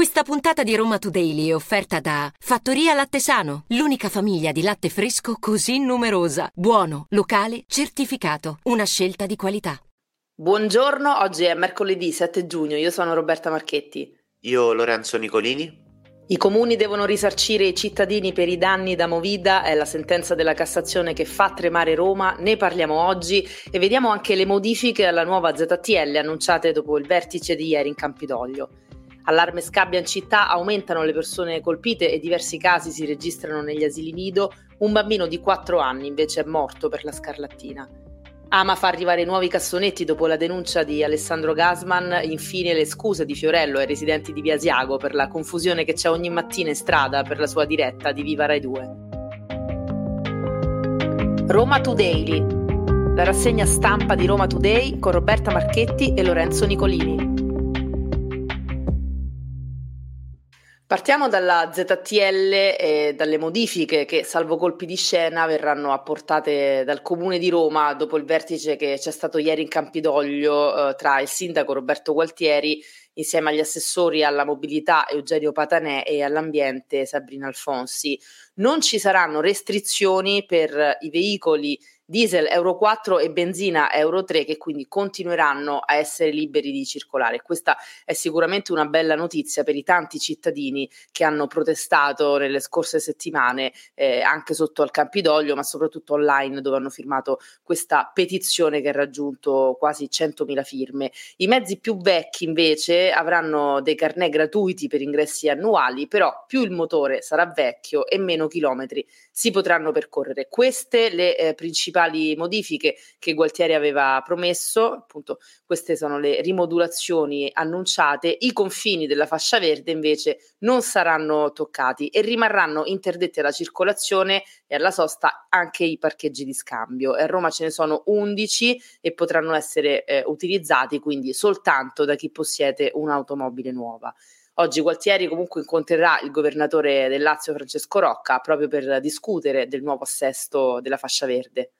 Questa puntata di Roma Today è offerta da Fattoria Latte Sano, l'unica famiglia di latte fresco così numerosa. Buono, locale, certificato. Una scelta di qualità. Buongiorno, oggi è mercoledì 7 giugno, io sono Roberta Marchetti. Io Lorenzo Nicolini. I comuni devono risarcire i cittadini per i danni da Movida, è la sentenza della Cassazione che fa tremare Roma, ne parliamo oggi e vediamo anche le modifiche alla nuova ZTL annunciate dopo il vertice di ieri in Campidoglio. Allarme scabbia in città, aumentano le persone colpite e diversi casi si registrano negli asili nido. Un bambino di 4 anni invece è morto per la scarlattina. Ama fa arrivare nuovi cassonetti dopo la denuncia di Alessandro Gasman, infine le scuse di Fiorello ai residenti di Via Asiago per la confusione che c'è ogni mattina in strada per la sua diretta di Viva Rai 2. Roma Today, la rassegna stampa di Roma Today con Roberta Marchetti e Lorenzo Nicolini. Partiamo dalla ZTL e dalle modifiche che, salvo colpi di scena, verranno apportate dal Comune di Roma dopo il vertice che c'è stato ieri in Campidoglio eh, tra il sindaco Roberto Gualtieri insieme agli assessori alla mobilità Eugenio Patanè e all'ambiente Sabrina Alfonsi. Non ci saranno restrizioni per i veicoli diesel Euro 4 e benzina Euro 3 che quindi continueranno a essere liberi di circolare. Questa è sicuramente una bella notizia per i tanti cittadini che hanno protestato nelle scorse settimane eh, anche sotto al Campidoglio ma soprattutto online dove hanno firmato questa petizione che ha raggiunto quasi 100.000 firme. I mezzi più vecchi invece avranno dei carnet gratuiti per ingressi annuali, però più il motore sarà vecchio e meno chilometri si potranno percorrere. Queste le eh, principali principali modifiche che Gualtieri aveva promesso, appunto queste sono le rimodulazioni annunciate, i confini della fascia verde invece non saranno toccati e rimarranno interdetti alla circolazione e alla sosta anche i parcheggi di scambio. A Roma ce ne sono 11 e potranno essere eh, utilizzati quindi soltanto da chi possiede un'automobile nuova. Oggi Gualtieri comunque incontrerà il governatore del Lazio Francesco Rocca proprio per discutere del nuovo assesto della fascia verde.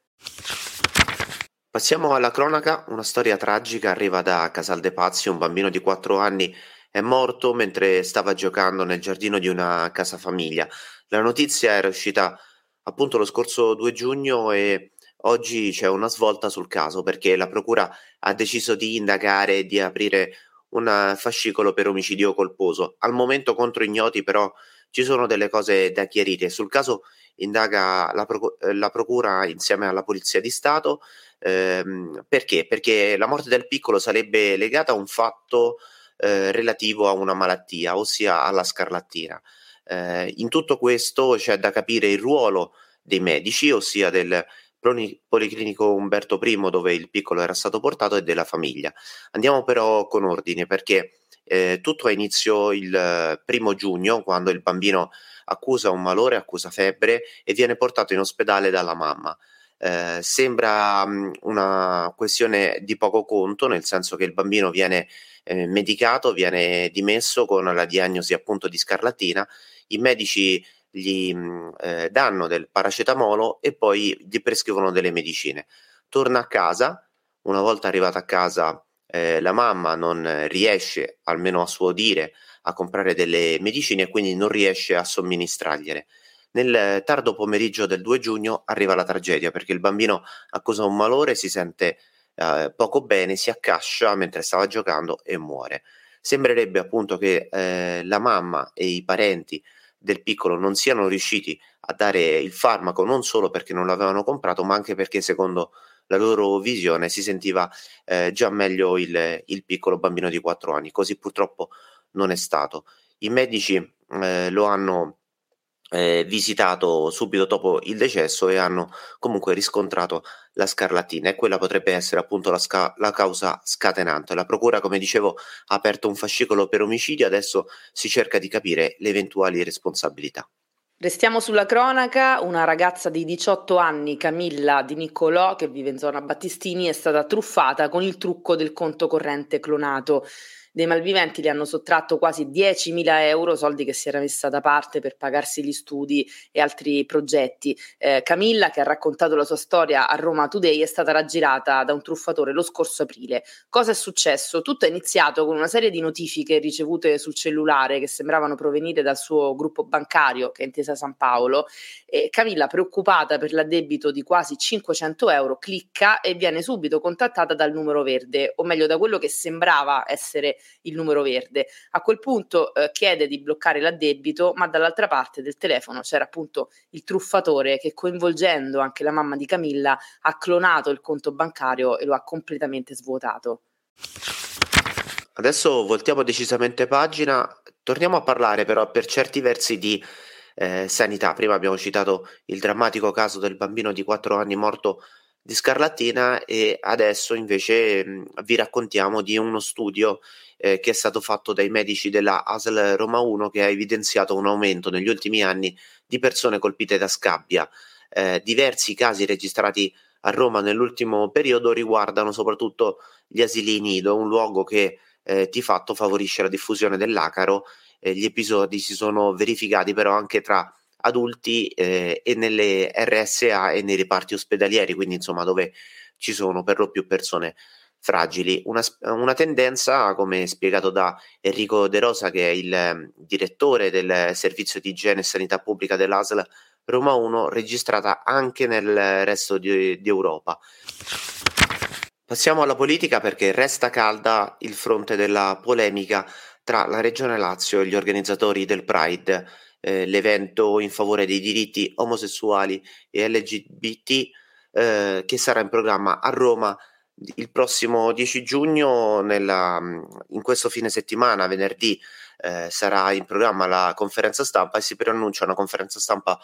Passiamo alla cronaca, una storia tragica arriva da Casal de Pazzi, un bambino di 4 anni è morto mentre stava giocando nel giardino di una casa famiglia. La notizia era uscita appunto lo scorso 2 giugno e oggi c'è una svolta sul caso perché la procura ha deciso di indagare e di aprire un fascicolo per omicidio colposo. Al momento contro ignoti però ci sono delle cose da chiarire. Sul caso indaga la, proc- la Procura insieme alla Polizia di Stato. Ehm, perché? Perché la morte del piccolo sarebbe legata a un fatto eh, relativo a una malattia, ossia alla scarlattina. Eh, in tutto questo c'è da capire il ruolo dei medici, ossia del Policlinico Umberto I dove il piccolo era stato portato e della famiglia. Andiamo però con ordine perché eh, tutto ha inizio il primo giugno quando il bambino accusa un malore, accusa febbre e viene portato in ospedale dalla mamma. Eh, sembra mh, una questione di poco conto, nel senso che il bambino viene eh, medicato, viene dimesso con la diagnosi appunto di scarlattina. I medici gli mh, eh, danno del paracetamolo e poi gli prescrivono delle medicine. Torna a casa, una volta arrivata a casa eh, la mamma non riesce, almeno a suo dire, a comprare delle medicine e quindi non riesce a somministrargliele. Nel tardo pomeriggio del 2 giugno arriva la tragedia perché il bambino accusa un malore, si sente eh, poco bene, si accascia mentre stava giocando e muore. Sembrerebbe appunto che eh, la mamma e i parenti del piccolo non siano riusciti a dare il farmaco non solo perché non l'avevano comprato, ma anche perché secondo la loro visione si sentiva eh, già meglio il, il, piccolo bambino di 4 anni. Così purtroppo non è stato. I medici eh, lo hanno eh, visitato subito dopo il decesso e hanno comunque riscontrato la scarlattina e quella potrebbe essere appunto la, sca- la, causa scatenante. La procura, come dicevo, ha aperto un fascicolo per omicidio, adesso si cerca di capire le eventuali responsabilità. Restiamo sulla cronaca, una ragazza di 18 anni, Camilla Di Niccolò, che vive in zona Battistini, è stata truffata con il trucco del conto corrente clonato. Dei malviventi le hanno sottratto quasi 10.000 euro, soldi che si era messa da parte per pagarsi gli studi e altri progetti. Eh, Camilla, che ha raccontato la sua storia a Roma Today, è stata raggirata da un truffatore lo scorso aprile. Cosa è successo? Tutto è iniziato con una serie di notifiche ricevute sul cellulare che sembravano provenire dal suo gruppo bancario, che è Intesa San Paolo. E Camilla, preoccupata per l'addebito di quasi 500 euro, clicca e viene subito contattata dal numero verde, o meglio da quello che sembrava essere il numero verde. A quel punto eh, chiede di bloccare l'addebito, ma dall'altra parte del telefono c'era appunto il truffatore che coinvolgendo anche la mamma di Camilla ha clonato il conto bancario e lo ha completamente svuotato. Adesso voltiamo decisamente pagina, torniamo a parlare però per certi versi di eh, sanità. Prima abbiamo citato il drammatico caso del bambino di 4 anni morto di scarlattina e adesso invece mh, vi raccontiamo di uno studio eh, che è stato fatto dai medici della ASL Roma 1 che ha evidenziato un aumento negli ultimi anni di persone colpite da scabbia. Eh, diversi casi registrati a Roma nell'ultimo periodo riguardano soprattutto gli asili nido, un luogo che eh, di fatto favorisce la diffusione dell'acaro. gli episodi si sono verificati però anche tra adulti eh, e nelle RSA e nei reparti ospedalieri, quindi insomma dove ci sono per lo più persone fragili. Una, una tendenza, come spiegato da Enrico De Rosa, che è il eh, direttore del servizio di igiene e sanità pubblica dell'ASL Roma 1, registrata anche nel resto di, di Europa. Passiamo alla politica perché resta calda il fronte della polemica tra la Regione Lazio e gli organizzatori del Pride eh, l'evento in favore dei diritti omosessuali e LGBT eh, che sarà in programma a Roma il prossimo 10 giugno, nella, in questo fine settimana, venerdì, eh, sarà in programma la conferenza stampa e si preannuncia una conferenza stampa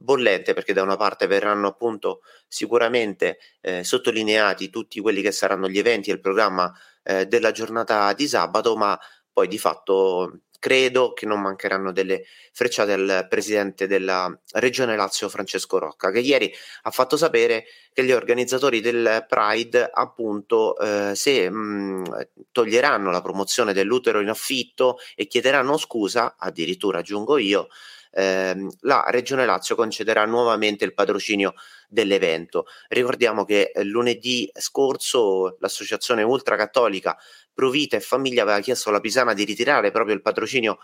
bollente perché da una parte verranno appunto sicuramente eh, sottolineati tutti quelli che saranno gli eventi e il programma eh, della giornata di sabato, ma poi di fatto credo che non mancheranno delle frecciate al presidente della regione Lazio Francesco Rocca che ieri ha fatto sapere che gli organizzatori del Pride appunto eh, se mh, toglieranno la promozione dell'utero in affitto e chiederanno scusa addirittura aggiungo io ehm, la Regione Lazio concederà nuovamente il patrocinio dell'evento. Ricordiamo che eh, lunedì scorso l'associazione ultracattolica Provita e Famiglia aveva chiesto alla Pisana di ritirare proprio il patrocinio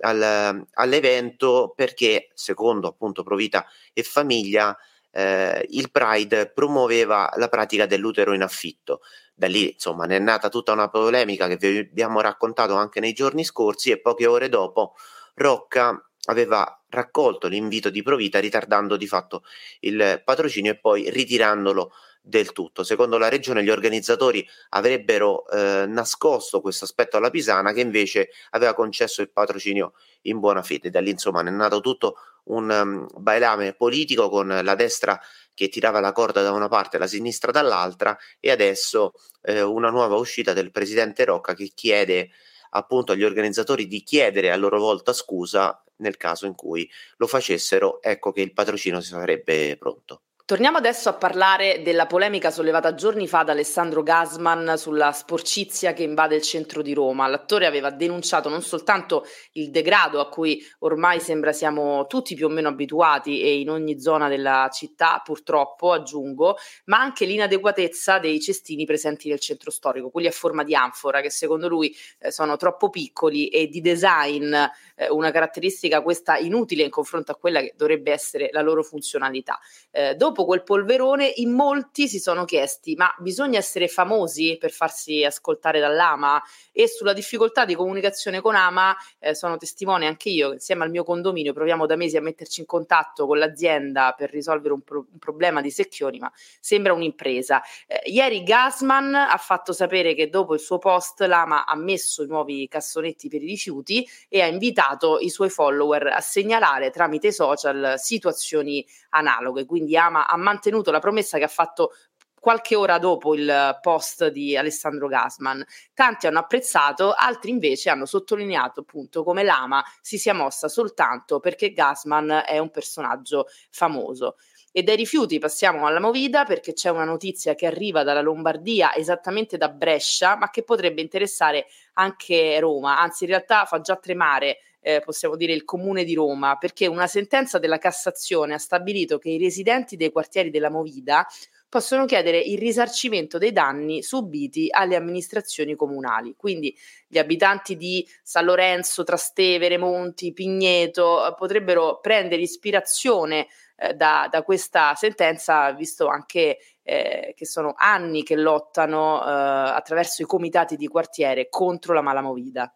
al, all'evento perché, secondo appunto Provita e Famiglia, eh, il Pride promuoveva la pratica dell'utero in affitto. Da lì, insomma, ne è nata tutta una polemica che vi abbiamo raccontato anche nei giorni scorsi e poche ore dopo Rocca aveva raccolto l'invito di Provita ritardando di fatto il patrocinio e poi ritirandolo del tutto. Secondo la regione gli organizzatori avrebbero eh, nascosto questo aspetto alla Pisana che invece aveva concesso il patrocinio in buona fede. Da lì insomma è nato tutto un um, bailame politico con la destra che tirava la corda da una parte e la sinistra dall'altra e adesso eh, una nuova uscita del presidente Rocca che chiede appunto agli organizzatori di chiedere a loro volta scusa nel caso in cui lo facessero, ecco che il patrocinio sarebbe pronto. Torniamo adesso a parlare della polemica sollevata giorni fa da Alessandro Gasman sulla sporcizia che invade il centro di Roma. L'attore aveva denunciato non soltanto il degrado a cui ormai sembra siamo tutti più o meno abituati e in ogni zona della città, purtroppo aggiungo, ma anche l'inadeguatezza dei cestini presenti nel centro storico, quelli a forma di anfora che secondo lui eh, sono troppo piccoli e di design eh, una caratteristica questa inutile in confronto a quella che dovrebbe essere la loro funzionalità. Eh, dopo dopo quel polverone in molti si sono chiesti ma bisogna essere famosi per farsi ascoltare dall'AMA e sulla difficoltà di comunicazione con AMA eh, sono testimone anche io insieme al mio condominio proviamo da mesi a metterci in contatto con l'azienda per risolvere un, pro- un problema di secchioni ma sembra un'impresa. Eh, ieri Gasman ha fatto sapere che dopo il suo post l'AMA ha messo i nuovi cassonetti per i rifiuti e ha invitato i suoi follower a segnalare tramite social situazioni analoghe, quindi AMA ha mantenuto la promessa che ha fatto qualche ora dopo il post di Alessandro Gasman. Tanti hanno apprezzato, altri invece hanno sottolineato appunto come l'ama si sia mossa soltanto perché Gasman è un personaggio famoso. E dai rifiuti passiamo alla movida perché c'è una notizia che arriva dalla Lombardia, esattamente da Brescia, ma che potrebbe interessare anche Roma, anzi in realtà fa già tremare eh, possiamo dire il comune di Roma, perché una sentenza della Cassazione ha stabilito che i residenti dei quartieri della Movida possono chiedere il risarcimento dei danni subiti alle amministrazioni comunali. Quindi gli abitanti di San Lorenzo, Trastevere, Monti, Pigneto eh, potrebbero prendere ispirazione eh, da, da, questa sentenza, visto anche eh, che sono anni che lottano eh, attraverso i comitati di quartiere contro la malamovida.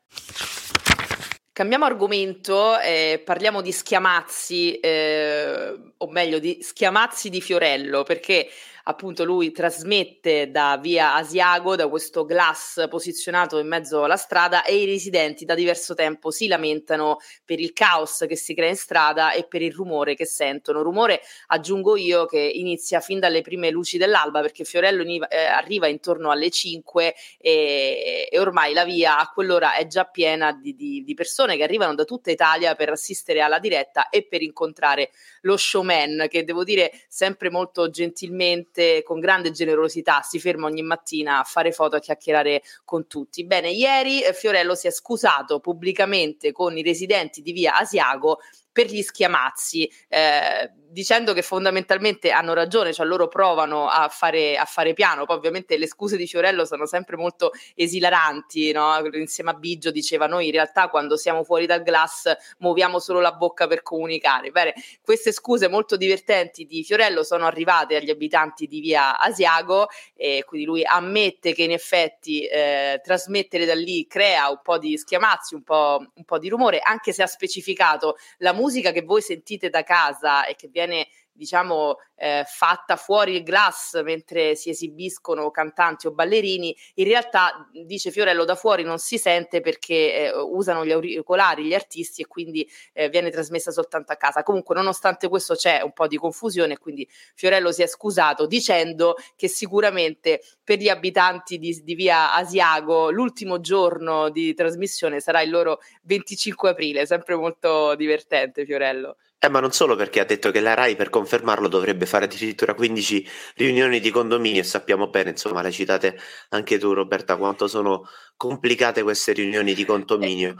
Cambiamo argomento, eh, parliamo di schiamazzi, eh, o meglio di schiamazzi di Fiorello, perché appunto lui trasmette da via Asiago, da questo glass posizionato in mezzo alla strada e i residenti da diverso tempo si lamentano per il caos che si crea in strada e per il rumore che sentono. Rumore, aggiungo io, che inizia fin dalle prime luci dell'alba perché Fiorello eh, arriva intorno alle 5 e, e, ormai la via a quell'ora è già piena di, di, di persone che arrivano da tutta Italia per assistere alla diretta e per incontrare lo showman che devo dire sempre molto gentilmente veramente con grande generosità si ferma ogni mattina a fare foto, a chiacchierare con tutti. Bene, ieri eh, Fiorello si è scusato pubblicamente con i residenti di via Asiago per gli schiamazzi, eh, dicendo che fondamentalmente hanno ragione, cioè loro provano a fare, a fare, piano, poi ovviamente le scuse di Fiorello sono sempre molto esilaranti, no? insieme a Biggio diceva noi in realtà quando siamo fuori dal glass muoviamo solo la bocca per comunicare. Bene, queste scuse molto divertenti di Fiorello sono arrivate agli abitanti di via Asiago e quindi lui ammette che in effetti eh, trasmettere da lì crea un po' di schiamazzi, un po', un po' di rumore, anche se ha specificato la musica che voi sentite da casa e che viene diciamo eh, fatta fuori il glass mentre si esibiscono cantanti o ballerini, in realtà dice Fiorello da fuori non si sente perché eh, usano gli auricolari gli artisti e quindi eh, viene trasmessa soltanto a casa. Comunque nonostante questo c'è un po' di confusione quindi Fiorello si è scusato dicendo che sicuramente per gli abitanti di, di via Asiago l'ultimo giorno di trasmissione sarà il loro 25 aprile, sempre molto divertente Fiorello. Eh, ma non solo perché ha detto che la RAI per confermarlo dovrebbe fare addirittura 15 riunioni di condominio e sappiamo bene, insomma, le citate anche tu Roberta, quanto sono complicate queste riunioni di condominio.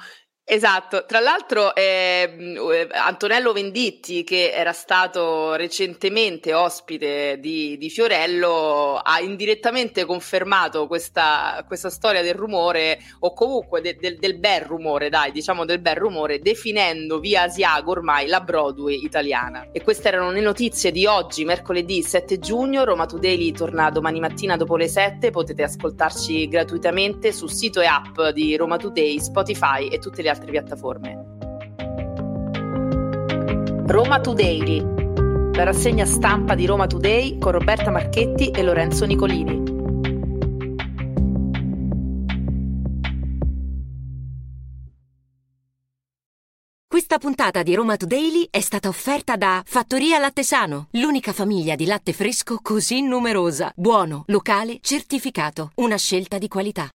Esatto, tra l'altro eh, Antonello Venditti che era stato recentemente ospite di, di Fiorello ha indirettamente confermato questa, questa, storia del rumore o comunque de, de, del bel rumore, dai diciamo del bel rumore, definendo via Asiago ormai la Broadway italiana. E queste erano le notizie di oggi, mercoledì 7 giugno, Roma Today torna domani mattina dopo le 7, potete ascoltarci gratuitamente sul sito e app di Roma Today, Spotify e tutte le altre piattaforme. Roma Today, la rassegna stampa di Roma Today con Roberta Marchetti e Lorenzo Nicolini. Questa puntata di Roma Today è stata offerta da Fattoria Lattesano, l'unica famiglia di latte fresco così numerosa, buono, locale, certificato, una scelta di qualità.